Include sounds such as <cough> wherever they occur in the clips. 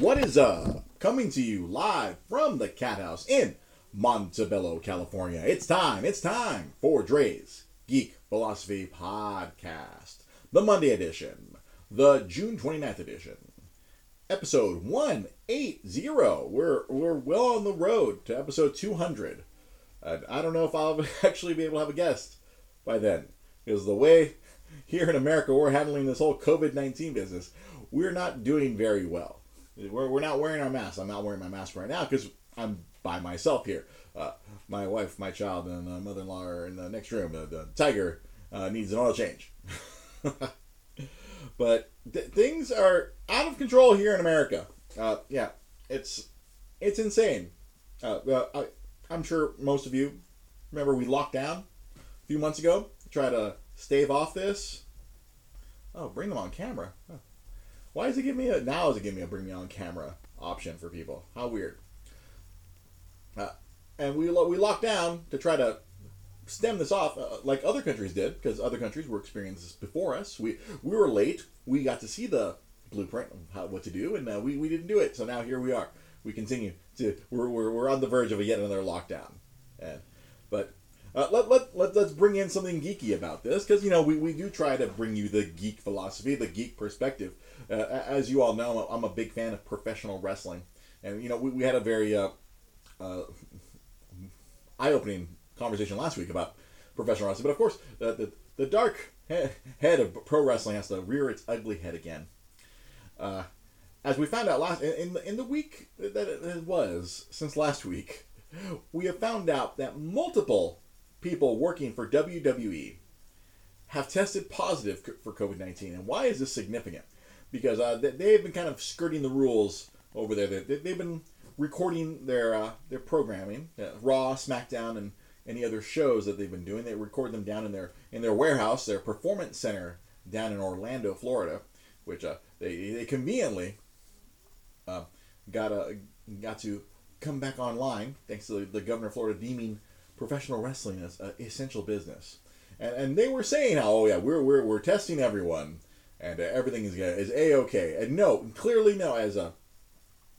What is up? Coming to you live from the Cat House in Montebello, California. It's time, it's time for Dre's Geek Philosophy Podcast, the Monday edition, the June 29th edition, episode 180. We're, we're well on the road to episode 200. And I don't know if I'll <laughs> actually be able to have a guest by then, because the way here in America we're handling this whole COVID 19 business, we're not doing very well. We're, we're not wearing our masks. I'm not wearing my mask right now because I'm by myself here. Uh, my wife, my child, and uh, mother-in-law are in the next room. The, the tiger uh, needs an oil change. <laughs> but th- things are out of control here in America. Uh, yeah, it's it's insane. Uh, I, I'm sure most of you remember we locked down a few months ago to try to stave off this. Oh, bring them on camera. Why does it give me a now? Does it give me a bring me on camera option for people? How weird. Uh, and we we locked down to try to stem this off, uh, like other countries did, because other countries were experiencing this before us. We we were late. We got to see the blueprint of how what to do, and uh, we we didn't do it. So now here we are. We continue to we're we're, we're on the verge of yet another lockdown, and but uh, let, let, let, let's bring in something geeky about this because you know we, we do try to bring you the geek philosophy the geek perspective uh, as you all know i'm a big fan of professional wrestling and you know we, we had a very uh, uh eye-opening conversation last week about professional wrestling but of course the, the, the dark head of pro wrestling has to rear its ugly head again uh, as we found out last in, the, in the week that it was since last week we have found out that multiple people working for WWE have tested positive for COVID 19. And why is this significant? Because uh, they've been kind of skirting the rules over there. They've been recording their uh, their programming, uh, Raw, SmackDown, and any other shows that they've been doing. They record them down in their in their warehouse, their performance center down in Orlando, Florida, which uh, they, they conveniently uh, got a, got to come back online thanks to the, the governor of Florida deeming professional wrestling as an essential business. And, and they were saying oh yeah, we're, we're, we're testing everyone and uh, everything is is a okay. And no, clearly no. As a uh,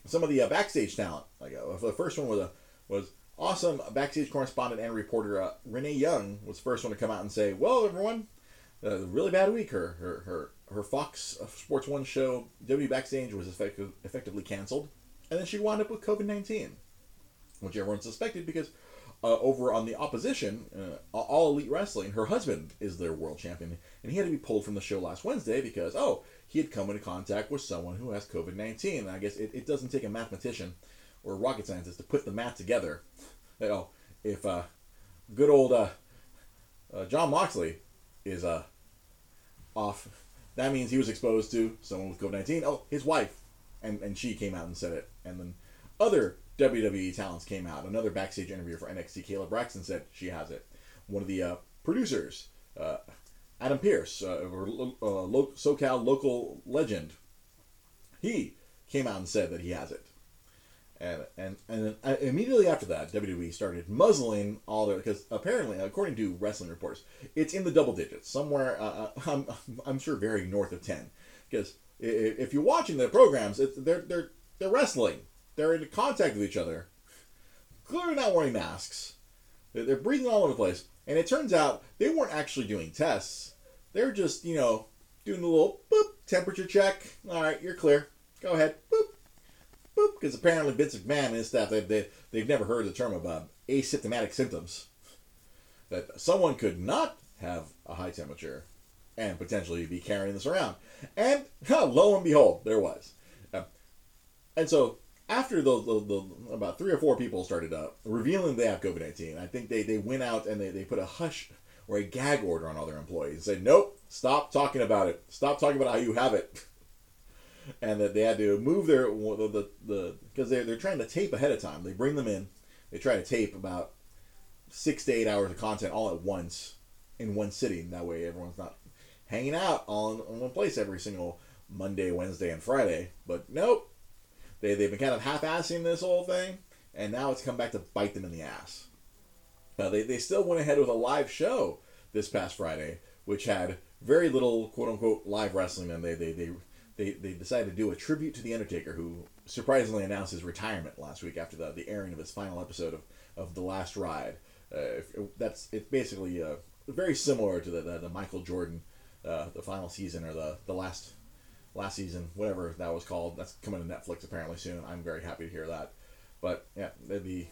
some of the uh, backstage talent, like uh, the first one was a was awesome backstage correspondent and reporter uh, Renee Young was the first one to come out and say, well, everyone, uh, really bad week. Her her her her Fox Sports One show W Backstage was effective, effectively canceled, and then she wound up with COVID nineteen, which everyone suspected because uh, over on the opposition, uh, All Elite Wrestling, her husband is their world champion, and he had to be pulled from the show last Wednesday because, oh, he had come into contact with someone who has COVID 19. I guess it, it doesn't take a mathematician or a rocket scientist to put the math together. You know, if uh, good old uh, uh, Jon Moxley is uh, off, that means he was exposed to someone with COVID 19. Oh, his wife. And, and she came out and said it. And then other WWE talents came out. Another backstage interview for NXT, Kayla Braxton said she has it. One of the uh, producers, uh, Adam Pearce, uh, uh SoCal local legend, he came out and said that he has it. And, and and uh, immediately after that, WWE started muzzling all their because apparently, according to wrestling reports, it's in the double digits somewhere. Uh, <laughs> I'm, I'm sure very north of ten. Because if you're watching the programs, they're they're they're wrestling they're in contact with each other. Clearly not wearing masks. They're breathing all over the place. And it turns out they weren't actually doing tests. They're just, you know, doing a little boop, temperature check. All right, you're clear. Go ahead. Boop, boop. Because apparently Vince McMahon and his staff, they, they, they've never heard the term about asymptomatic symptoms. That someone could not have a high temperature and potentially be carrying this around. And <laughs> lo and behold, there was. Uh, and so after the, the, the, about three or four people started up revealing they have COVID nineteen, I think they, they went out and they, they put a hush or a gag order on all their employees and said, Nope, stop talking about it. Stop talking about how you have it. <laughs> and that they had to move their the the because they're they're trying to tape ahead of time. They bring them in, they try to tape about six to eight hours of content all at once in one sitting. That way everyone's not hanging out all in, in one place every single Monday, Wednesday, and Friday. But nope, they, they've been kind of half-assing this whole thing, and now it's come back to bite them in the ass. Now, they, they still went ahead with a live show this past Friday, which had very little quote-unquote live wrestling, and they, they, they, they, they decided to do a tribute to the Undertaker, who surprisingly announced his retirement last week after the, the airing of his final episode of, of The Last Ride. Uh, that's it's basically uh, very similar to the, the, the Michael Jordan, uh, the final season or the, the last last season, whatever that was called. That's coming to Netflix apparently soon. I'm very happy to hear that. But yeah, the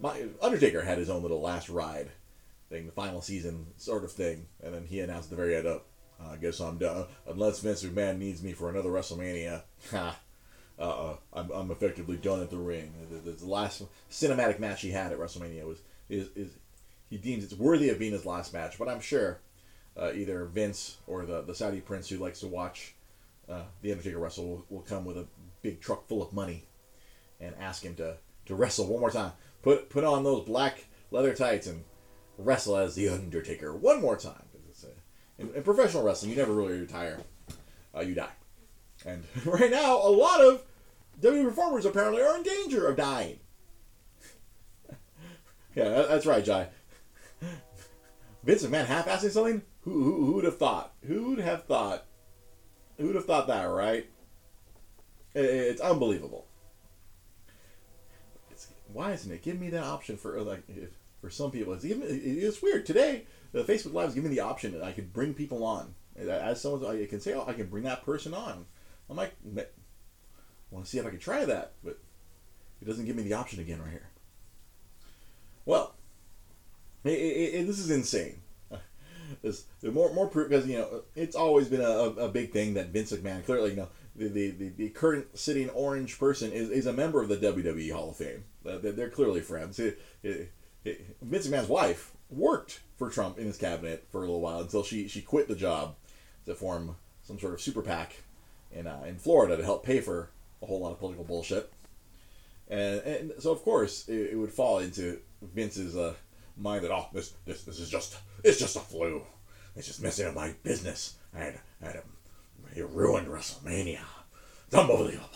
my Undertaker had his own little last ride thing, the final season sort of thing, and then he announced at the very end, "Up, oh, I guess I'm done. Unless Vince McMahon needs me for another WrestleMania, <laughs> ha, uh, I'm, I'm effectively done at the ring." The, the, the, last cinematic match he had at WrestleMania was is, is he deems it's worthy of being his last match. But I'm sure uh, either Vince or the the Saudi prince who likes to watch uh, the Undertaker wrestle will, will come with a big truck full of money and ask him to, to wrestle one more time. Put put on those black leather tights and wrestle as the Undertaker one more time. A, in, in, professional wrestling, you never really retire; uh, you die. And <laughs> right now, a lot of WWE performers apparently are in danger of dying. <laughs> yeah, that's right, Jai. Vince McMahon half-assing something? Who, who who'd have thought? Who'd have thought? Who'd have thought that, right? It's unbelievable. It's, why isn't it giving me that option for uh, like for some people? It's even it's weird today. The Facebook Live is giving me the option that I could bring people on as someone I can say, oh, I can bring that person on. I'm like, I want to see if I can try that, but it doesn't give me the option again right here. Well, it, it, it, this is insane. There's more more proof because you know it's always been a, a big thing that Vince McMahon clearly you know the, the, the, current sitting orange person is, is a member of the WWE Hall of Fame. They're clearly friends. It, it, it, Vince McMahon's wife worked for Trump in his cabinet for a little while until she, she quit the job to form some sort of super PAC in, uh, in Florida to help pay for a whole lot of political bullshit. And, and so, of course, it, it would fall into Vince's uh, mind that, oh, this, this, this is just, it's just a flu. It's just messing up my business. I had, I had he ruined WrestleMania. It's unbelievable.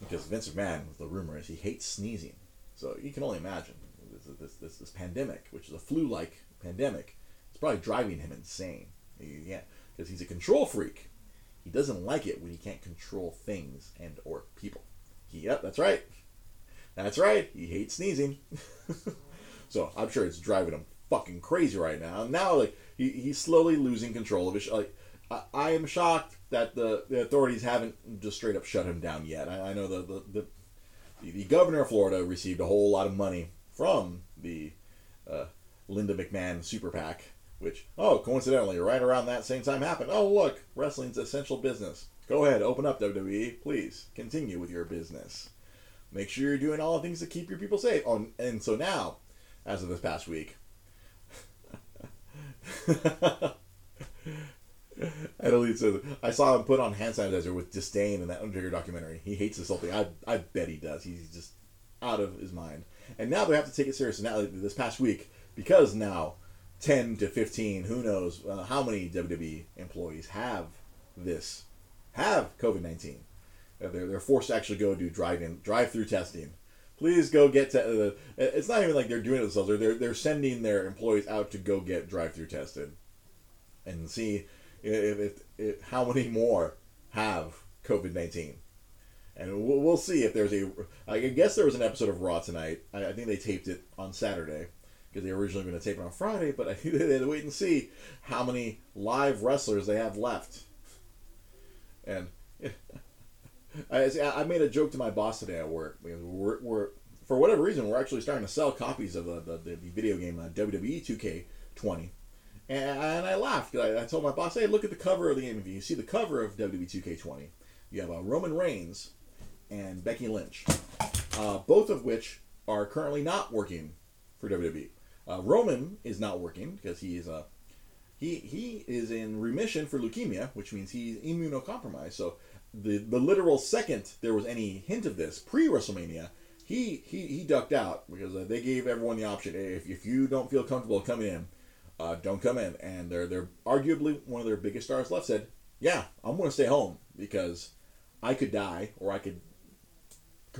Because Vince McMahon, the rumor is he hates sneezing. So you can only imagine this, this, this, this pandemic, which is a flu-like pandemic, it's probably driving him insane. Yeah, because he's a control freak. He doesn't like it when he can't control things and or people. He, yep, that's right. That's right. He hates sneezing. <laughs> so I'm sure it's driving him fucking crazy right now. Now, like he, he's slowly losing control of his like I, am shocked that the, the authorities haven't just straight up shut him down yet. I, I know the, the, the, the, governor of Florida received a whole lot of money from the uh, Linda McMahon super PAC, which, oh, coincidentally, right around that same time happened. Oh, look, wrestling's essential business. Go ahead, open up WWE. Please continue with your business. Make sure you're doing all the things to keep your people safe. Oh, and so now, as of this past week, <laughs> Elite says, I saw him put on hand sanitizer with disdain in that Undertaker documentary. He hates thing. I, I bet he does. He's just out of his mind. And now they have to take it seriously. Now, this past week, because now 10 to 15, who knows uh, how many WWE employees have this, have COVID 19. Uh, they're, they're forced to actually go do drive-in, drive-through testing. Please go get to. Uh, it's not even like they're doing it themselves. They're, they're sending their employees out to go get drive-through tested and see if, if, if how many more have COVID nineteen, and we'll, we'll, see if there's a. I guess there was an episode of Raw tonight. I, I think they taped it on Saturday because they originally were originally going to tape it on Friday, but I <laughs> think they had to wait and see how many live wrestlers they have left. And <laughs> I, I made a joke to my boss today at work. We're, we're for whatever reason, we're actually starting to sell copies of the, the, the video game uh, WWE 2K20 and I laughed. I, I told my boss, hey, look at the cover of the game. If you see the cover of WWE 2K20, you have uh, Roman Reigns and Becky Lynch, uh, both of which are currently not working for WWE. Uh, Roman is not working because he is a uh, he he is in remission for leukemia, which means he's immunocompromised. So the the literal second there was any hint of this pre WrestleMania, he he he ducked out because uh, they gave everyone the option: if if you don't feel comfortable coming in uh, don't come in. And they're they're arguably one of their biggest stars left said, yeah, I'm going to stay home because I could die or I could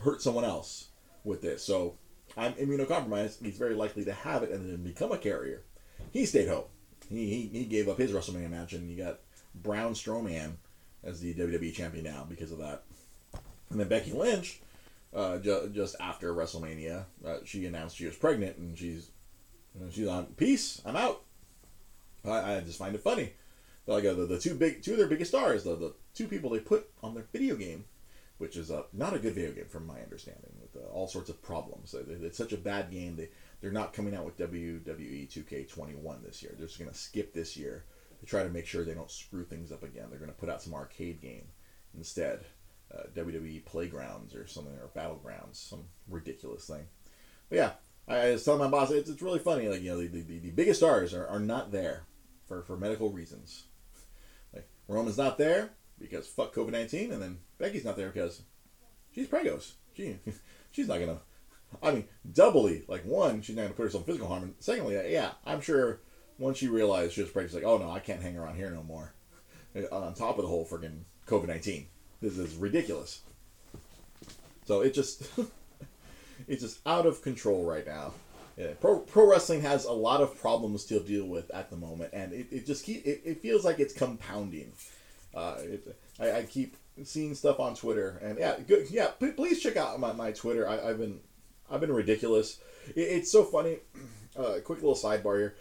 hurt someone else with this. So I'm immunocompromised. He's very likely to have it and then become a carrier. He stayed home. He, he, he gave up his WrestleMania match and you got Braun Strowman as the WWE champion now because of that. And then Becky Lynch, uh, ju- just after WrestleMania, uh, she announced she was pregnant and she's she's on peace. I'm out. I, I just find it funny. Like uh, the, the two big two of their biggest stars, the, the two people they put on their video game, which is uh, not a good video game from my understanding, with uh, all sorts of problems. It's such a bad game. They they're not coming out with WWE 2K21 this year. They're just gonna skip this year to try to make sure they don't screw things up again. They're gonna put out some arcade game instead, uh, WWE Playgrounds or something or Battlegrounds, some ridiculous thing. But yeah, I, I was telling my boss it's, it's really funny. Like you know the, the, the biggest stars are, are not there for, for medical reasons. Like Roman's not there because fuck COVID nineteen, and then Becky's not there because she's pregos. She <laughs> she's not gonna. I mean, doubly like one, she's not gonna put herself in physical harm, and secondly, yeah, I'm sure once she was pregnant, she's like, oh no, I can't hang around here no more. On top of the whole freaking COVID nineteen, this is ridiculous. So it just <laughs> it's just out of control right now. Yeah, pro, pro wrestling has a lot of problems to deal with at the moment, and it, it just keep it, it feels like it's compounding. Uh, it, I, I keep seeing stuff on Twitter, and yeah, good, yeah. Please check out my, my Twitter. I, have been I've been ridiculous. It, it's so funny. <clears throat> Uh, quick little sidebar here.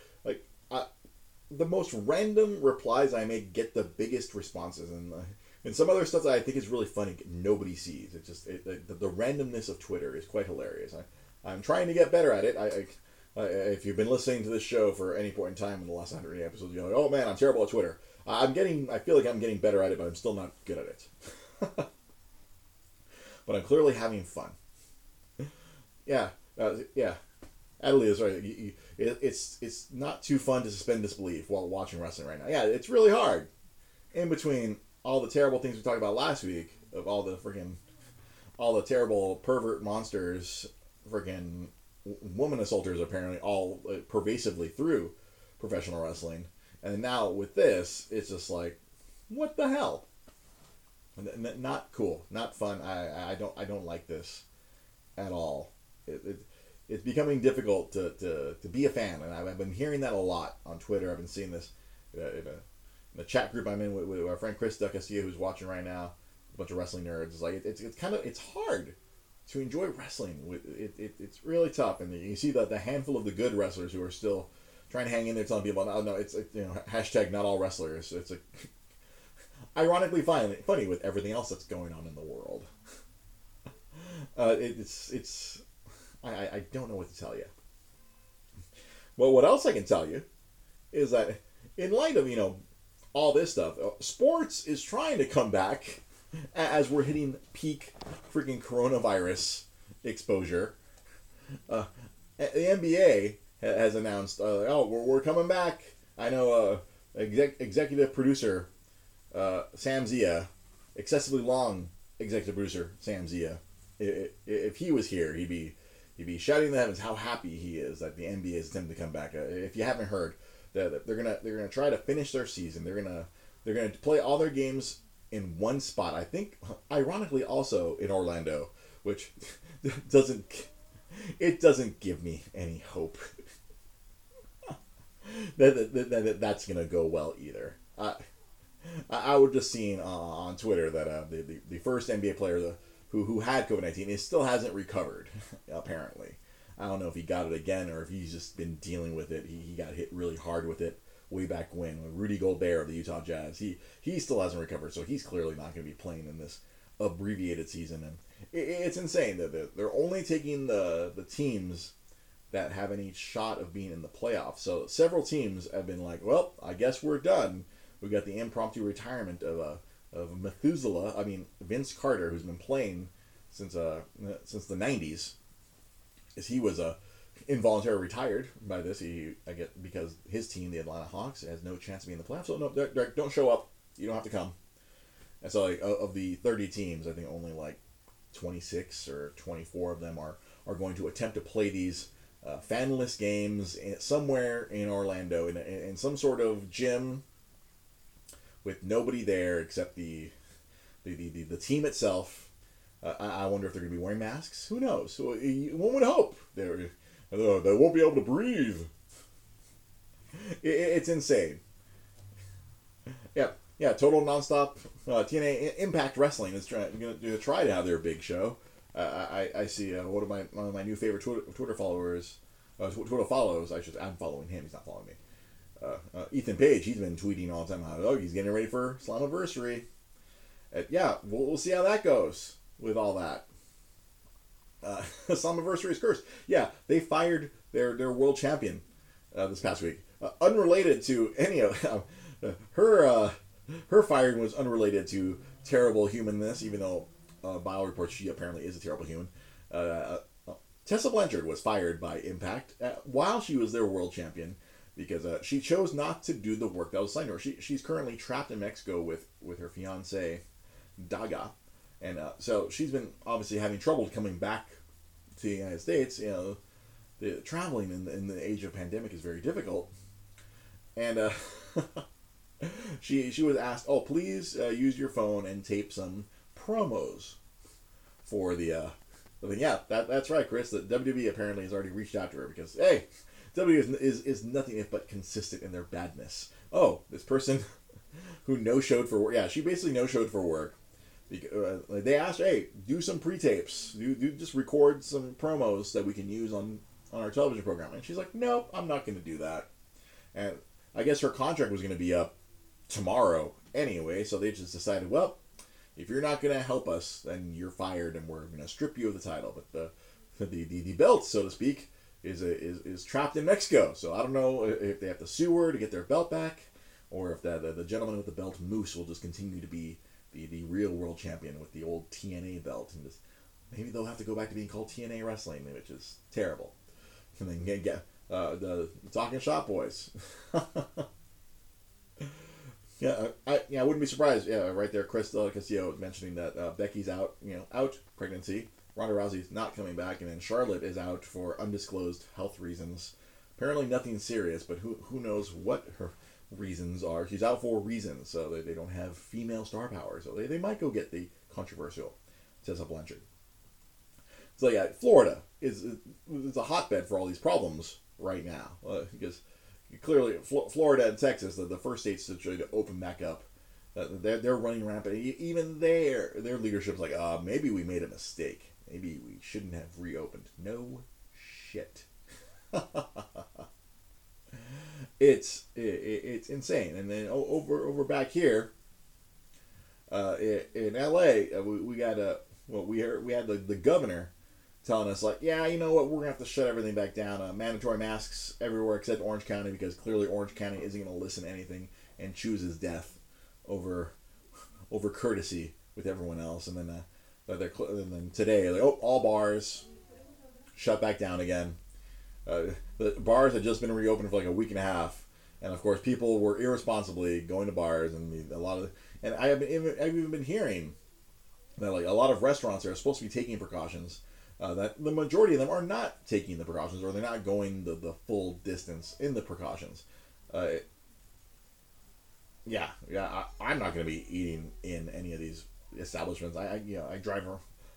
The most random replies I make get the biggest responses, and uh, and some other stuff that I think is really funny nobody sees. It's just it, the, the randomness of Twitter is quite hilarious. I, I'm trying to get better at it. I, I, if you've been listening to this show for any point in time in the last 100 episodes, you're like, oh man, I'm terrible at Twitter. I'm getting, I feel like I'm getting better at it, but I'm still not good at it. <laughs> but I'm clearly having fun. <laughs> yeah, uh, yeah. Adelie is right. You, you, it, it's it's not too fun to suspend disbelief while watching wrestling right now. Yeah, it's really hard. In between all the terrible things we talked about last week, of all the freaking, all the terrible pervert monsters freaking woman assaulters apparently all uh, pervasively through professional wrestling. And now with this, it's just like, what the hell? N- not cool, not fun. I, I don't I don't like this at all. It, it, it's becoming difficult to, to, to be a fan, and I've been hearing that a lot on Twitter. I've been seeing this uh, in, a, in the chat group I'm in with, with our friend Chris Ducassia, who's watching right now. A bunch of wrestling nerds. It's like it, it's, it's kind of it's hard to enjoy wrestling. It, it, it's really tough, and you see that the handful of the good wrestlers who are still trying to hang in there, telling people, "No, no, it's you know hashtag not all wrestlers." It's a <laughs> ironically funny, funny with everything else that's going on in the world. <laughs> uh, it, it's it's I, I don't know what to tell you. Well, what else I can tell you is that in light of you know all this stuff, uh, sports is trying to come back as we're hitting peak freaking coronavirus exposure. Uh, the NBA has announced, uh, oh, we're, we're coming back. I know uh, exec- executive producer uh, Sam Zia, excessively long executive producer Sam Zia. If, if he was here, he'd be he'd be shouting the heavens how happy he is that the NBA is attempting to come back. Uh, if you haven't heard, that they're gonna they're gonna try to finish their season. They're gonna they're gonna play all their games in one spot. I think, ironically, also in Orlando, which <laughs> doesn't it doesn't give me any hope <laughs> that, that, that, that, that's gonna go well either. Uh, I, I was just seeing uh, on Twitter that uh, the, the, the first NBA player the, who who had COVID nineteen is still hasn't recovered. <laughs> apparently, I don't know if he got it again or if he's just been dealing with it. He, he got hit really hard with it way back when, Rudy Gobert of the Utah Jazz. He he still hasn't recovered, so he's clearly not going to be playing in this abbreviated season. And it, it's insane that they're, they're only taking the the teams that have any shot of being in the playoffs. So several teams have been like, well, I guess we're done. We got the impromptu retirement of uh, of Methuselah. I mean Vince Carter, who's been playing since uh since the '90s. Is he was a uh, involuntarily retired by this. He, I get because his team, the Atlanta Hawks, has no chance of being in the playoffs. So no, don't show up. You don't have to come. And so, like of the thirty teams, I think only like twenty six or twenty four of them are are going to attempt to play these uh, fanless games in, somewhere in Orlando in, in some sort of gym with nobody there except the the, the, the, the team itself. Uh, I, I wonder if they're going to be wearing masks. Who knows? One would hope they're they won't be able to breathe. it's insane. Yeah, yeah, total nonstop uh, TNA Impact Wrestling is trying to try to have their big show. Uh, I, I see uh, one of my one of my new favorite Twitter, Twitter followers, uh, Twitter follows. I should I'm following him. He's not following me. Uh, uh, Ethan Page. He's been tweeting all the time how oh he's getting ready for Slammiversary. Uh, yeah, we'll, we'll see how that goes with all that. Uh, <laughs> Slammiversary is cursed. Yeah, they fired their their world champion uh, this past week, uh, unrelated to any of <laughs> uh, her. Uh, her firing was unrelated to terrible humanness, even though uh, Bio reports she apparently is a terrible human. Tessa Blanchard was fired by Impact while she was their world champion because uh, she chose not to do the work that was assigned to her. She, she's currently trapped in Mexico with, with her fiance, Daga. And uh, so she's been obviously having trouble coming back to the United States. You know, the traveling in the, in the age of pandemic is very difficult. And uh, <laughs> she she was asked, "Oh, please uh, use your phone and tape some promos for the." Uh, I mean, yeah, that, that's right, Chris. The WWE apparently has already reached out to her because hey, WWE is, is, is nothing if but consistent in their badness. Oh, this person <laughs> who no showed for work. Yeah, she basically no showed for work. Uh, they asked, hey, do some pre-tapes. Do, do just record some promos that we can use on on our television program. And she's like, nope, I'm not going to do that. And I guess her contract was going to be up tomorrow anyway, so they just decided, well, if you're not going to help us, then you're fired, and we're going to strip you of the title. But the <laughs> the, the, the belt, so to speak, is, a, is is trapped in Mexico. So I don't know if they have to sue her to get their belt back, or if the, the, the gentleman with the belt, Moose, will just continue to be the, the real world champion with the old TNA belt, and just maybe they'll have to go back to being called TNA Wrestling, which is terrible. <laughs> And then get, get uh, the Talking Shop Boys. <laughs> Yeah, I yeah, I wouldn't be surprised. Yeah, right there, Chris Del Castillo mentioning that uh, Becky's out, you know, out pregnancy. Ronda Rousey's not coming back, and then Charlotte is out for undisclosed health reasons. Apparently, nothing serious, but who who knows what her reasons are? She's out for reasons, so they, they don't have female star power, so they, they might go get the controversial Tessa Blanchard. So yeah, Florida is is a hotbed for all these problems right now uh, because clearly Florida and Texas, the, the first states to try to open back up, uh, they're, they're running rampant. Even their their leadership's like, uh, maybe we made a mistake. Maybe we shouldn't have reopened. No shit. <laughs> it's it, it's insane. And then over over back here, uh, in L.A., uh, we, we got a well, we heard, we had the, the governor telling us like, yeah, you know what, we're gonna have to shut everything back down. Uh, mandatory masks everywhere except Orange County because clearly Orange County isn't gonna listen to anything and chooses death over <laughs> over courtesy with everyone else. And then uh, they're and then today, like, oh, all bars shut back down again. Uh, the bars had just been reopened for like a week and a half, and of course, people were irresponsibly going to bars, and a lot of and I have been I've even been hearing that like a lot of restaurants are supposed to be taking precautions uh, that the majority of them are not taking the precautions or they're not going the, the full distance in the precautions. Uh, yeah, yeah, I, am not going to be eating in any of these establishments. I, I you know I drive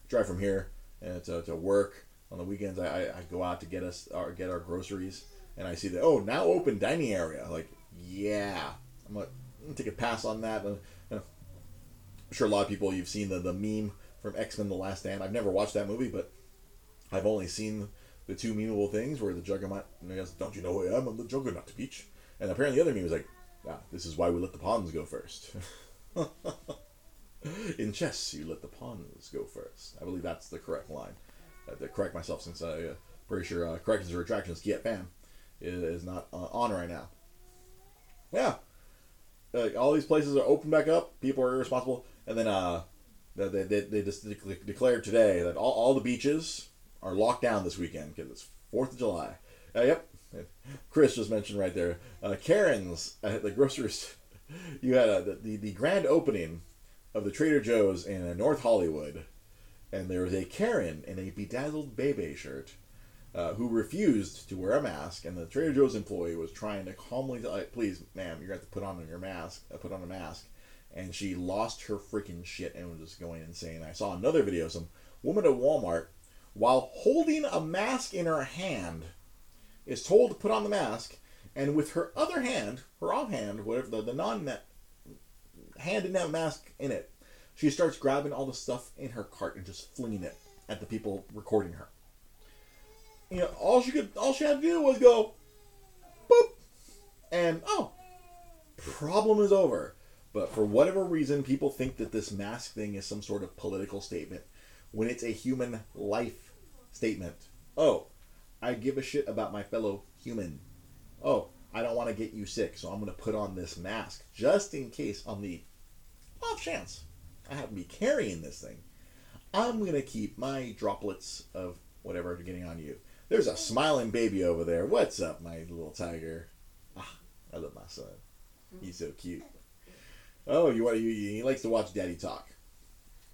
drive from here and to, to work on the weekends. I, I, go out to get us or get our groceries and I see that oh now open dining area. Like yeah, I'm gonna, I'm take a pass on that. Uh, I'm sure a lot of people you've seen the the meme from X Men: The Last Stand. I've never watched that movie, but I've only seen the two memeable things where the Juggernaut goes, "Don't you know who I am? I'm the Juggernaut, Peach." And apparently, the other meme was like, "Yeah, this is why we let the pawns go first. <laughs> <laughs> In chess, you let the pawns go first. I believe that's the correct line. I have to correct myself since I'm uh, pretty sure uh, corrections or retractions Get fan is not uh, on right now. Yeah, all these places are open back up. People are irresponsible, and then uh, they, they, they just declared today that all, all the beaches are locked down this weekend because it's Fourth of July. Uh, yep, <laughs> Chris just mentioned right there. Uh, Karen's at the grocers. <laughs> You had the, the grand opening of the Trader Joe's in North Hollywood, and there was a Karen in a bedazzled Bebe shirt. Uh, who refused to wear a mask, and the Trader Joe's employee was trying to calmly, like, "Please, ma'am, you're going to have to put on your mask. Uh, put on a mask." And she lost her freaking shit and was just going insane. I saw another video. Some woman at Walmart while holding a mask in her hand, is told to put on the mask, and with her other hand, her off hand, whatever the, the non hand didn't mask in it. She starts grabbing all the stuff in her cart and just flinging it at the people recording her. You know, all she could, all she had to do was go, boop, and oh, problem is over. But for whatever reason, people think that this mask thing is some sort of political statement when it's a human life statement. Oh, I give a shit about my fellow human. Oh, I don't want to get you sick, so I'm going to put on this mask just in case on the off chance I have to be carrying this thing. I'm going to keep my droplets of whatever getting on you. There's a smiling baby over there. What's up, my little tiger? Ah, I love my son. He's so cute. Oh, you want you? He likes to watch Daddy talk.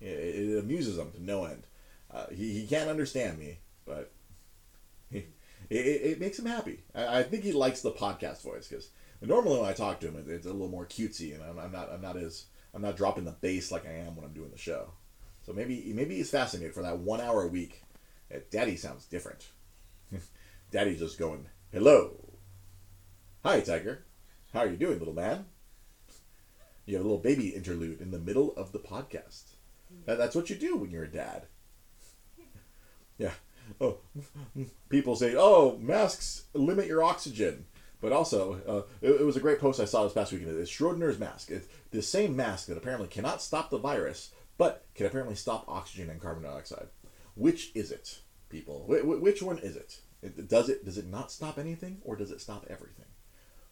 It, it amuses him to no end. Uh, he he can't understand me, but <laughs> he, it, it makes him happy. I, I think he likes the podcast voice because normally when I talk to him, it's a little more cutesy, and I'm, I'm not I'm not as I'm not dropping the bass like I am when I'm doing the show. So maybe maybe he's fascinated for that one hour a week. Uh, Daddy sounds different. <laughs> Daddy's just going, "Hello, hi Tiger, how are you doing, little man?" You have a little baby interlude in the middle of the podcast. That, that's what you do when you're a dad. Yeah. Oh, people say, "Oh, masks limit your oxygen." But also, uh, it, it, was a great post I saw this past weekend. It's Schrodinger's mask. It's the same mask that apparently cannot stop the virus, but can apparently stop oxygen and carbon dioxide. Which is it, people? Wh- which one is it? it? Does it does it not stop anything, or does it stop everything?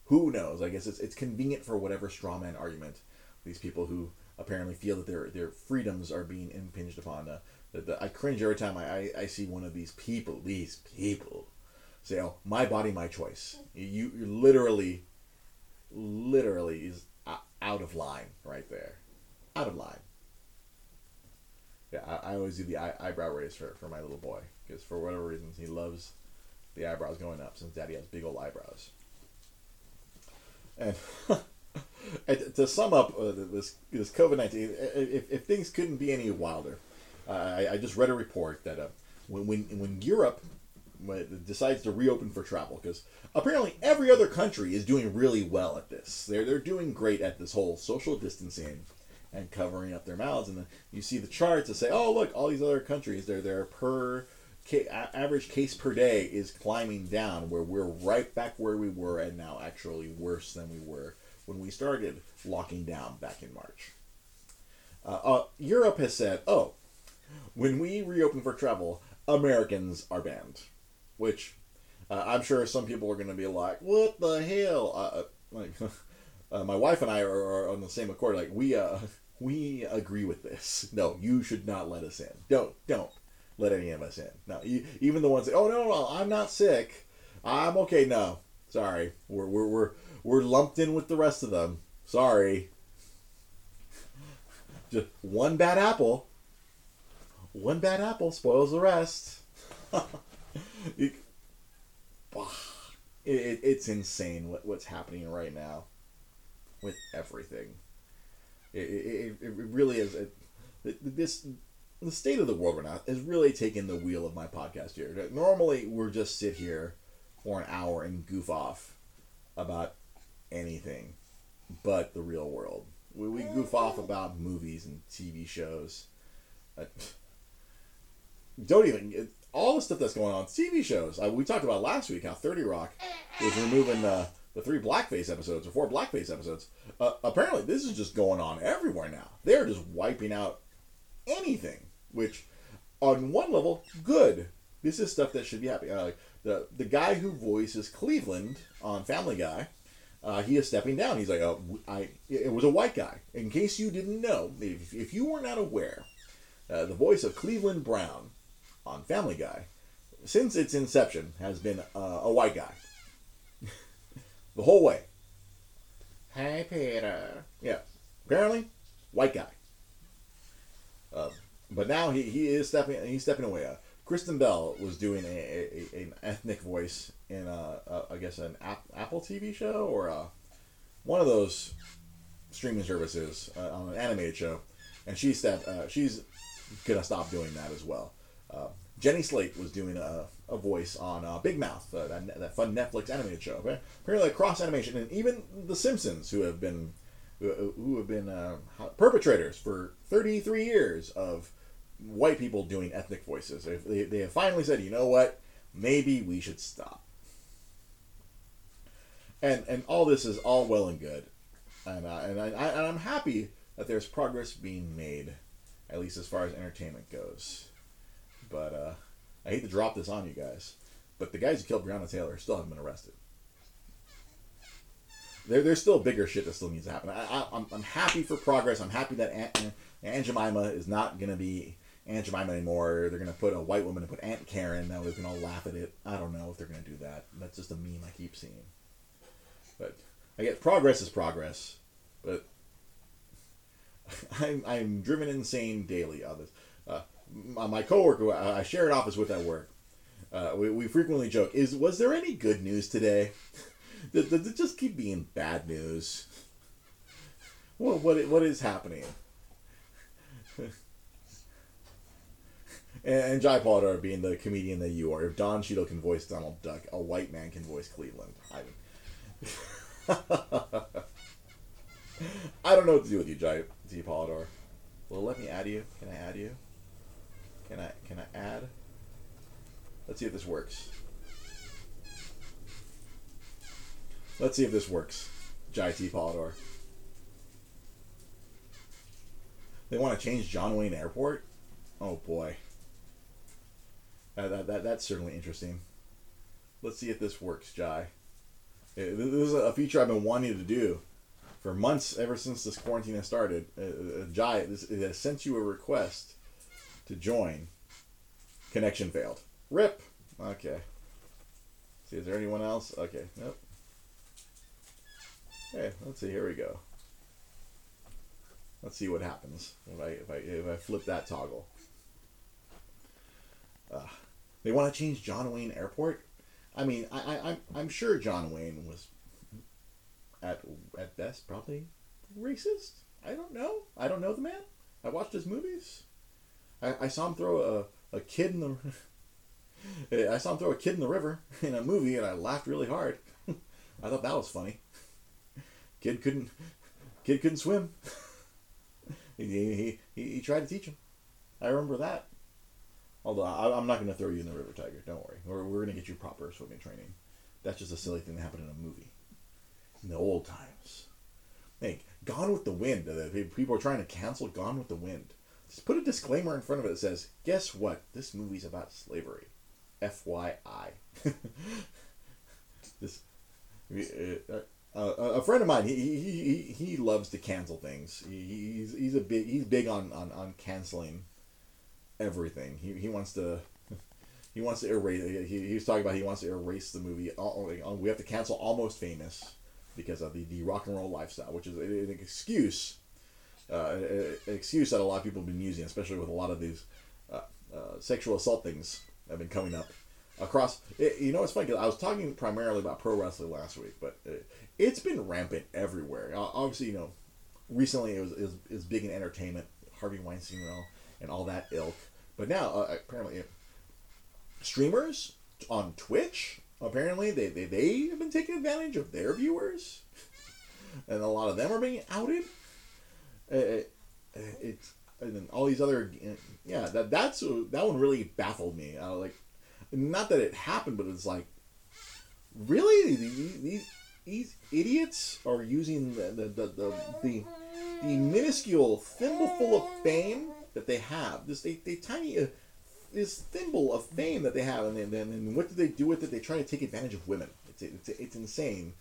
Who knows? I guess it's, it's convenient for whatever strawman argument these people who apparently feel that their their freedoms are being impinged upon. Uh, I cringe every time I, I, I see one of these people. These people say, "Oh, my body, my choice." You you literally, literally is out of line right there, out of line. Yeah, I, I always do the eye, eyebrow raise for, for my little boy because for whatever reasons he loves the eyebrows going up since Daddy has big old eyebrows. And <laughs> to sum up uh, this this COVID nineteen, if, if things couldn't be any wilder, I, I, just read a report that uh, when when when Europe decides to reopen for travel, because apparently every other country is doing really well at this. They're they're doing great at this whole social distancing and covering up their mouths, and then you see the charts that say, oh look, all these other countries, they're their per average case per day is climbing down, where we're right back where we were, and now actually worse than we were when we started locking down back in March. Uh, uh, Europe has said, oh, when we reopen for travel, Americans are banned. Which uh, I'm sure some people are going to be like, what the hell? Uh, uh, like, <laughs> uh, my wife and I are, are, on the same accord. Like, we, <laughs> we agree with this. No, you should not let us in. Don't, don't let any of us in. No, even the ones that, oh, no, no, I'm not sick. I'm okay. No, sorry. We're, we're, we're, we're lumped in with the rest of them. Sorry. <laughs> Just one bad apple. One bad apple spoils the rest. <laughs> it, it, it's insane what, what's happening right now with everything. It, it, it really is. It, this the state of the world right now has really taken the wheel of my podcast here. Normally, we're just sit here for an hour and goof off about anything but the real world. We, we goof off about movies and TV shows. Uh, don't even all the stuff that's going on. TV shows. Uh, we talked about last week how Thirty Rock was removing the the three blackface episodes or four blackface episodes. Uh, apparently, this is just going on everywhere now. They're just wiping out anything. Which, on one level, good. This is stuff that should be happy. Uh, the the guy who voices Cleveland on Family Guy uh, he is stepping down. He's like, oh, I, it was a white guy. In case you didn't know, if, if you were not aware, uh, the voice of Cleveland Brown on Family Guy, since its inception, has been uh, a white guy. <laughs> the whole way. Hey, Peter. Yeah. Apparently, white guy. Uh, but now he, he is stepping he's stepping away. Uh, Kristen Bell was doing a, a, an ethnic voice in a, a I guess an Apple TV show or a, one of those streaming services uh, on an animated show, and she said uh, she's gonna stop doing that as well. Uh, Jenny Slate was doing a, a voice on uh, Big Mouth, uh, that, that fun Netflix animated show. Apparently, cross animation, and even The Simpsons, who have been who have been uh, perpetrators for 33 years of white people doing ethnic voices. They, they have finally said, you know what, maybe we should stop. And and all this is all well and good, and uh, and I, I and I'm happy that there's progress being made, at least as far as entertainment goes. But uh, I hate to drop this on you guys, but the guys who killed Breonna Taylor still haven't been arrested. There, there's still bigger shit that still needs to happen. I, I, I'm, I'm happy for progress. I'm happy that Aunt, Aunt Jemima is not going to be Aunt Jemima anymore. They're going to put a white woman and put Aunt Karen. Now we can all laugh at it. I don't know if they're going to do that. That's just a meme I keep seeing. But I guess progress is progress. But <laughs> I'm, I'm driven insane daily on this. Uh, my coworker, I share an office with at work. Uh, we, we frequently joke: "Is was there any good news today?" <laughs> Does, it just keep being bad news? What what what is happening? <laughs> and, and Jai Polidor being the comedian that you are. If Don Cheadle can voice Donald Duck, a white man can voice Cleveland. I, <laughs> I don't know what to do with you, Jai. Polidor. Well, let me add you. Can I add you? Can I can I add? Let's see if this works. Let's see if this works. Jai T. Polidor. They want to change John Wayne Airport? Oh boy. That, that, that, that's certainly interesting. Let's see if this works, Jai. This is a feature I've been wanting to do for months, ever since this quarantine has started. Uh, uh, Jai, this, it has sent you a request to join. Connection failed. Rip. Okay. See, is there anyone else? Okay. Nope. Okay, let's see. Here we go. Let's see what happens if I if I if I flip that toggle. Uh, they want to change John Wayne Airport. I mean, I, I I'm I'm sure John Wayne was at at best probably racist. I don't know. I don't know the man. I watched his movies. I, I saw him throw a, a kid in the <laughs> I saw him throw a kid in the river <laughs> in a movie and I laughed really hard. <laughs> I thought that was funny. Kid couldn't kid couldn't swim. he, he, he, tried to teach him. I remember that. Although I, am not going to throw you in the river, Tiger. Don't worry. We're, we're going to get you proper swimming training. That's just a silly thing that happened in a movie. In the old times. Hey, Gone with the Wind. Uh, people are trying to cancel Gone with the Wind. Just put a disclaimer in front of it that says, guess what? This movie's about slavery. FYI. <laughs> this. Uh, uh, a friend of mine, he, he, he, he loves to cancel things. He, he's, he's a big he's big on, on, on canceling everything. He, he wants to <laughs> he wants to erase. He, he was talking about he wants to erase the movie. We have to cancel Almost Famous because of the, the rock and roll lifestyle, which is an excuse, uh, excuse that a lot of people have been using, especially with a lot of these uh, uh, sexual assault things that have been coming up across. It, you know, it's funny because I was talking primarily about pro wrestling last week, but it, has been rampant everywhere. Obviously, you know, recently it was it was, it was big in entertainment, Harvey Weinstein and all, and all that ilk. But now, uh, apparently, streamers on Twitch apparently they, they they have been taking advantage of their viewers, and a lot of them are being outed. It, it, it's and then all these other yeah that that's that one really baffled me. Uh, like not that it happened, but it's like, really these these idiots are using the the the, the, the, the minuscule thimbleful of fame that they have. This they, they tiny uh, this thimble of fame that they have, and then and what do they do with it? They try to take advantage of women. It's it's, it's insane.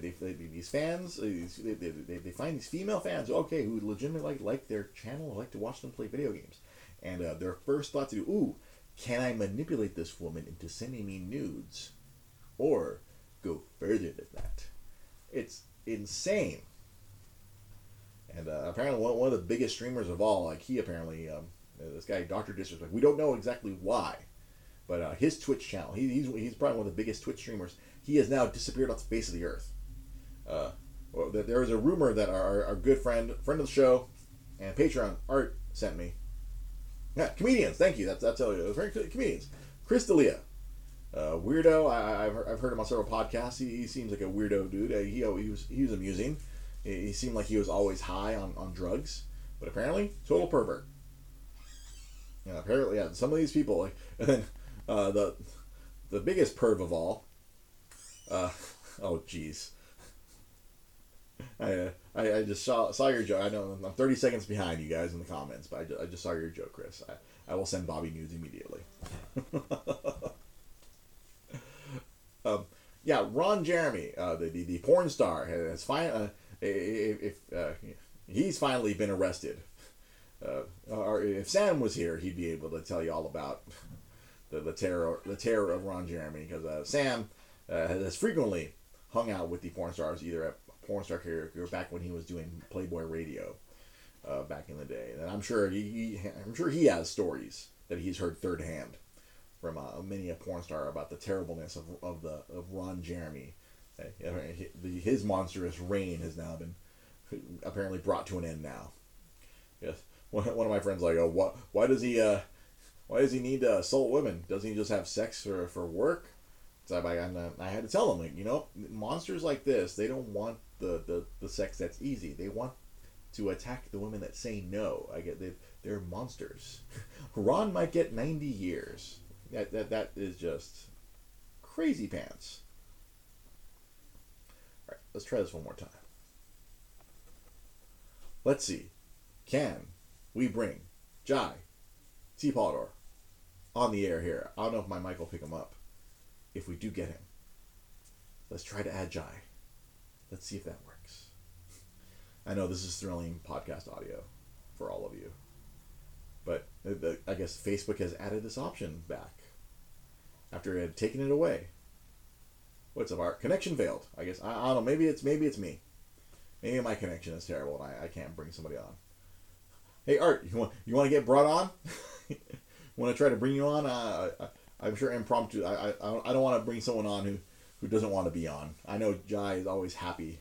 They, they, these fans, they, they, they, they find these female fans, okay, who legitimately like, like their channel, like to watch them play video games. And uh, their first thought to do, ooh, can I manipulate this woman into sending me nudes? Or go further than that? It's insane. And uh, apparently, one, one of the biggest streamers of all, like he apparently, um, this guy, Dr. Disrespect, we don't know exactly why, but uh, his Twitch channel, he, he's, he's probably one of the biggest Twitch streamers, he has now disappeared off the face of the earth. Uh, there is a rumor that our, our good friend, friend of the show, and Patreon, Art, sent me yeah, comedians. Thank you. That's that's all. You do. Comedians. Chris D'Elia, uh, weirdo. I, have I've heard him on several podcasts. He, he seems like a weirdo dude. Uh, he he was he was amusing. he, he seemed like he was always high on, on drugs, but apparently total pervert. Yeah, apparently, yeah. Some of these people, like, <laughs> and then uh, the the biggest perv of all. Uh, <laughs> oh, jeez. I, uh, I, I just saw, saw your joke. I know I'm 30 seconds behind you guys in the comments, but I just, I just saw your joke, Chris. I, I will send Bobby news immediately. <laughs> um, yeah, Ron Jeremy, uh, the, the, the porn star, has finally, uh, if, uh, he's finally been arrested. Uh, or if Sam was here, he'd be able to tell you all about the, the terror the terror of Ron Jeremy because uh, Sam has frequently hung out with the porn stars either at porn star or back when he was doing Playboy Radio uh, back in the day, and I'm sure he, he, I'm sure he has stories that he's heard third hand from uh, many a porn star about the terribleness of, of the of Ron Jeremy. Uh, his monstrous reign has now been apparently brought to an end now. Yes, one, one of my friends like, oh, what? Why does he? Uh, why does he need to assault women? Doesn't he just have sex for, for work? So I, I, I had to tell them, like, you know, monsters like this, they don't want the, the, the sex that's easy. They want to attack the women that say no. I get they, they're monsters. <laughs> Ron might get 90 years. That, that, that is just crazy pants. All right, let's try this one more time. Let's see. Can we bring Jai T. Polidor on the air here. I don't know if my mic will pick him up. If we do get him, let's try to add Jai. Let's see if that works. <laughs> I know this is thrilling podcast audio for all of you, but I guess Facebook has added this option back after it had taken it away. What's up, Art? Connection failed. I guess I, I don't know. Maybe it's maybe it's me. Maybe my connection is terrible and I, I can't bring somebody on. Hey, Art, you want you want to get brought on? <laughs> want to try to bring you on? Uh, I, am sure impromptu. I, I, I don't want to bring someone on who, who doesn't want to be on. I know Jai is always happy.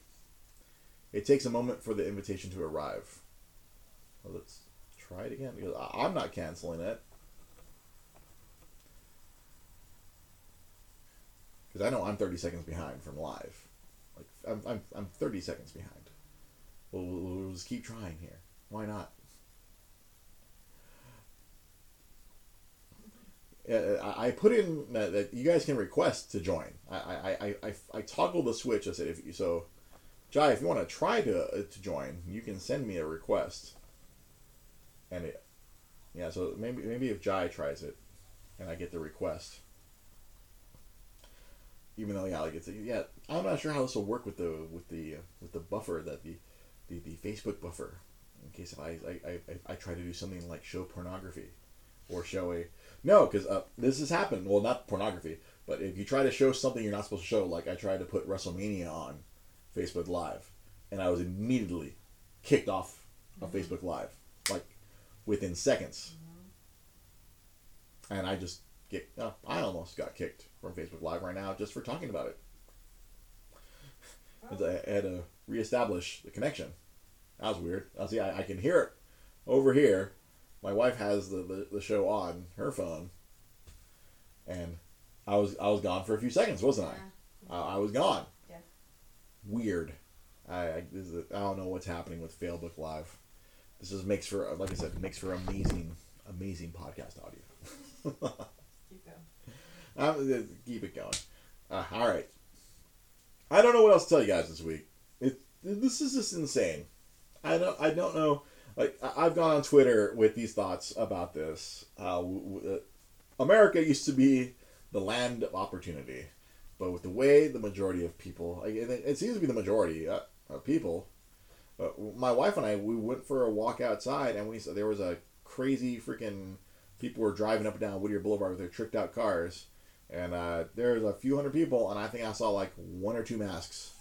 It takes a moment for the invitation to arrive. Well, let's try it again because I'm not canceling it. Because I know I'm 30 seconds behind from live. Like I'm, I'm, I'm 30 seconds behind. We'll, we'll just keep trying here. Why not? Uh, I put in that, that, you guys can request to join. I, I, I, I, toggle the switch. I said if you, so, Jai, if you want to try to uh, to join, you can send me a request. And it, yeah. So maybe maybe if Jai tries it, and I get the request. Even though yeah, like it's yeah, I'm not sure how this will work with the with the uh, with the buffer that the, the the Facebook buffer, in case if I I, I, I try to do something like show pornography, or show a no, because uh, this has happened. Well, not pornography, but if you try to show something you're not supposed to show, like I tried to put WrestleMania on Facebook Live, and I was immediately kicked off of mm-hmm. Facebook Live, like within seconds. Mm-hmm. And I just get, uh, I almost got kicked from Facebook Live right now just for talking about it. Oh. I had to reestablish the connection. That was weird. I see, I, I can hear it over here my wife has the, the, the show on her phone, and I was I was gone for a few seconds, wasn't yeah. I? I? I was gone. Yeah. Weird. I I, I don't know what's happening with Failbook Live. This just makes for like I said makes for amazing amazing podcast audio. <laughs> keep going. Um, keep it going. Uh, all right. I don't know what else to tell you guys this week. It this is just insane. I don't I don't know like I've gone on Twitter with these thoughts about this. Uh, w- w- uh, America used to be the land of opportunity, but with the way the majority of people, like, it, it, seems to be the majority uh, of people. Uh, my wife and I, we went for a walk outside, and we saw there was a crazy freaking people were driving up and down Whittier Boulevard with their tricked out cars, and uh, there's a few hundred people, and I think I saw like one or two masks,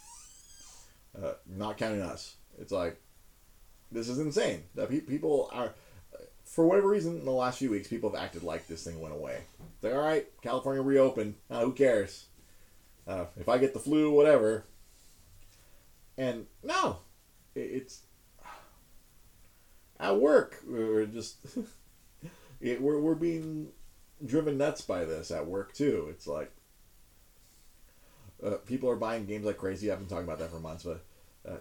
uh, not counting us. It's like this is insane. That pe- people are, for whatever reason, in the last few weeks, people have acted like this thing went away. It's like, all right, California reopened. Uh, who cares? Uh, if I get the flu, whatever. And no, it, it's at work. We're just <laughs> it, we're we're being driven nuts by this at work too. It's like uh, people are buying games like crazy. I've been talking about that for months, but uh,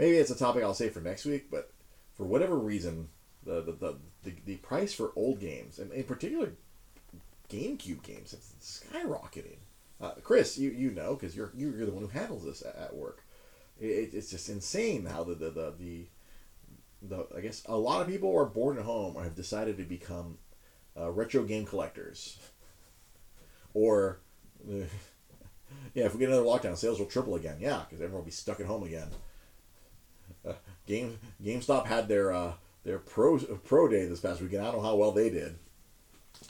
maybe it's a topic I'll save for next week, but for whatever reason, the the, the, the, the price for old games, and in particular GameCube games, it's skyrocketing. Uh, Chris, you, you know because you're you're the one who handles this at, at work. It, it's just insane how the the, the the the I guess a lot of people are born at home or have decided to become uh, retro game collectors, or uh, <laughs> yeah, if we get another lockdown, sales will triple again. Yeah, because everyone will be stuck at home again. <laughs> Game GameStop had their uh, their pro pro day this past weekend. I don't know how well they did,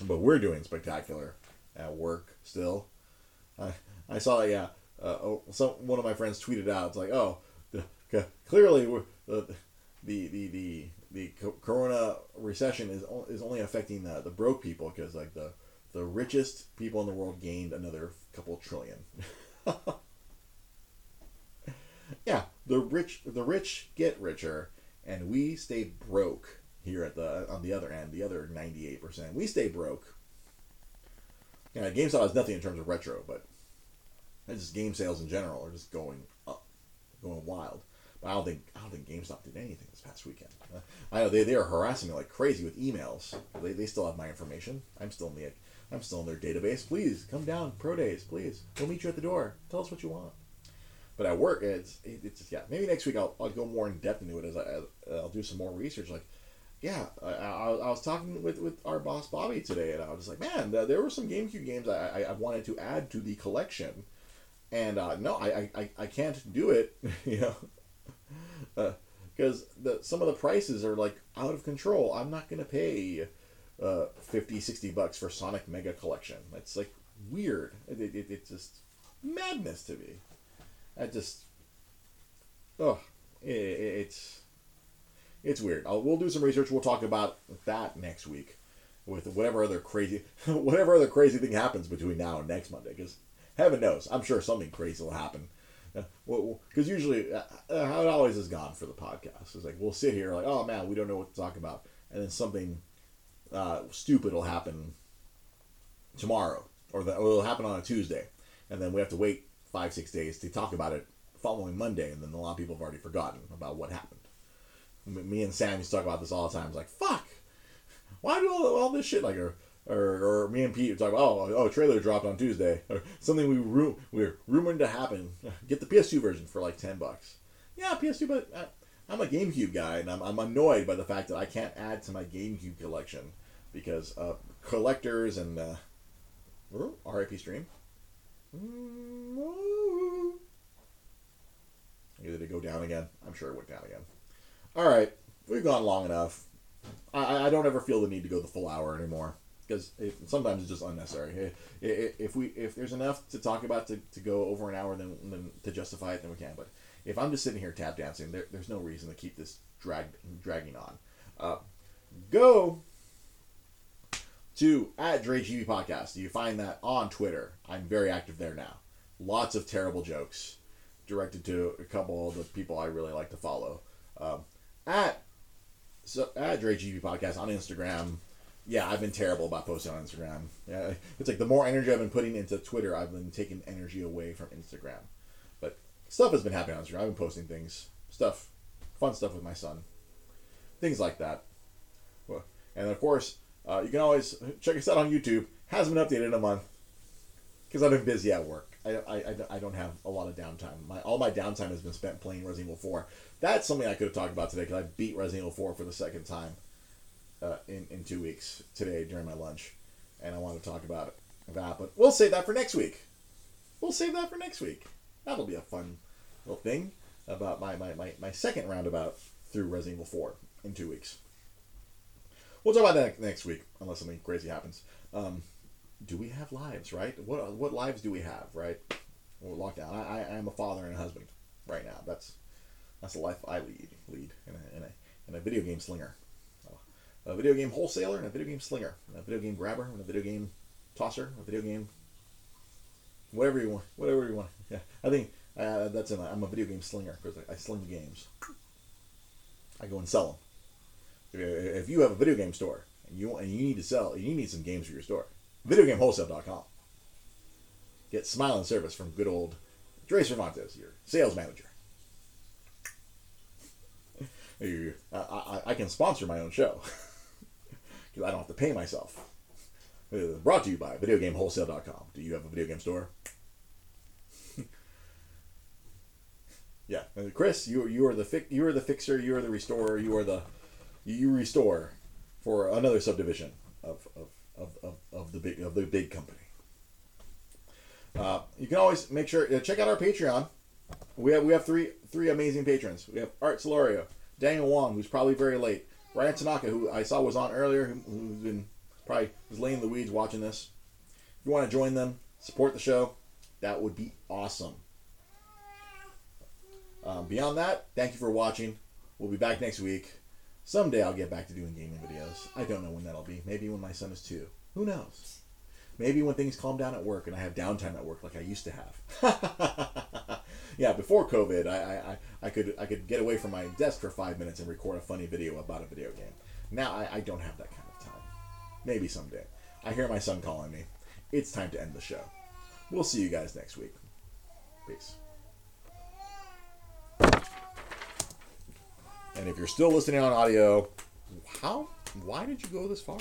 but we're doing spectacular at work still. I I saw yeah. Uh, oh, some one of my friends tweeted out. It's like, oh, clearly the, the the the the Corona recession is is only affecting the, the broke people because like the the richest people in the world gained another couple trillion. <laughs> yeah, the rich the rich get richer, and we stay broke here at the on the other end. The other ninety eight percent, we stay broke. Yeah, GameStop has nothing in terms of retro, but just game sales in general are just going up, going wild. But I don't think I don't think GameStop did anything this past weekend. Uh, I know they, they are harassing me like crazy with emails. They, they still have my information. I'm still in the I'm still in their database. Please come down pro days. Please we'll meet you at the door. Tell us what you want. But at work, it's it's yeah. Maybe next week I'll, I'll go more in depth into it as I I'll do some more research. Like yeah, I, I, I, was talking with, with our boss Bobby today, and I was just like, man, there were some GameCube games I, I, wanted to add to the collection, and uh, no, I, I, I can't do it, <laughs> you know, because uh, the some of the prices are like out of control. I'm not gonna pay uh, 50, 60 bucks for Sonic Mega Collection. It's like weird. It, it, it's just madness to me. I just, oh, it, it's it's weird. I'll, we'll do some research. We'll talk about that next week with whatever other crazy <laughs> whatever other crazy thing happens between now and next Monday. Because heaven knows, I'm sure something crazy will happen. Because uh, well, usually, uh, uh, how it always has gone for the podcast is like we'll sit here like, oh man, we don't know what to talk about, and then something uh, stupid will happen tomorrow, or, the, or it'll happen on a Tuesday, and then we have to wait five six days to talk about it following Monday, and then a lot of people have already forgotten about what happened. Me and Sam used to talk about this all the time. It's like, fuck, why do all, all this shit like? Or, or, or me and Pete talk about oh oh trailer dropped on Tuesday or something we ru- we're rumored to happen. Get the PS2 version for like ten bucks. Yeah, PS2, but uh, I'm a GameCube guy, and I'm, I'm annoyed by the fact that I can't add to my GameCube collection because uh, collectors and uh, RIP stream. Did it go down again? I'm sure it went down again. All right, we've gone long enough. I, I don't ever feel the need to go the full hour anymore because it, sometimes it's just unnecessary. If we if there's enough to talk about to, to go over an hour, then, then to justify it, then we can. But if I'm just sitting here tap dancing, there, there's no reason to keep this drag dragging on. Uh, go to at Dre GB Podcast. You find that on Twitter. I'm very active there now. Lots of terrible jokes directed to a couple of the people I really like to follow. Um, at so at Dre GB Podcast on Instagram yeah, I've been terrible about posting on Instagram. Yeah, it's like the more energy I've been putting into Twitter, I've been taking energy away from Instagram. But stuff has been happening on Instagram. I've been posting things, stuff, fun stuff with my son, things like that. And of course, uh, you can always check us out on YouTube. Hasn't been updated in a month because I've been busy at work. I, I, I don't have a lot of downtime. My all my downtime has been spent playing Resident Evil 4. That's something I could have talked about today because I beat Resident Evil 4 for the second time uh, in, in two weeks today during my lunch, and I want to talk about that. But we'll save that for next week. We'll save that for next week. That'll be a fun little thing about my, my, my, my second roundabout through Resident Evil 4 in two weeks. We'll talk about that next week, unless something crazy happens. Um, do we have lives, right? What what lives do we have, right? We're locked down. I, I am a father and a husband right now. That's that's the life I lead lead in a, in a, in a video game slinger a video game wholesaler and a video game slinger, a video game grabber and a video game tosser, a video game whatever you want, whatever you want. <laughs> Yeah, I think uh, that's in. I'm a video game slinger because I, I, sling games. I go and sell them. If you have a video game store and you and you need to sell, you need some games for your store. VideoGameWholesale.com. Get smiling service from good old Dre Cervantes, your sales manager. <laughs> I, I, I can sponsor my own show <laughs> because I don't have to pay myself. Brought to you by VideoGameWholesale.com. Do you have a video game store? <laughs> yeah, Chris, you you are the fi- you are the fixer, you are the restorer, you are the you restore for another subdivision of of, of, of, of the big of the big company. Uh, you can always make sure uh, check out our Patreon. We have we have three three amazing patrons. We have Art Solorio, Daniel Wong, who's probably very late, Ryan Tanaka, who I saw was on earlier, who, who's been probably was laying in the weeds watching this. If you want to join them, support the show, that would be awesome. Um, beyond that, thank you for watching. We'll be back next week. Someday I'll get back to doing gaming videos. I don't know when that'll be. Maybe when my son is two. Who knows? Maybe when things calm down at work and I have downtime at work like I used to have. <laughs> yeah, before COVID, I, I, I could I could get away from my desk for five minutes and record a funny video about a video game. Now I, I don't have that kind of time. Maybe someday. I hear my son calling me. It's time to end the show. We'll see you guys next week. Peace. And if you're still listening on audio, how? Why did you go this far?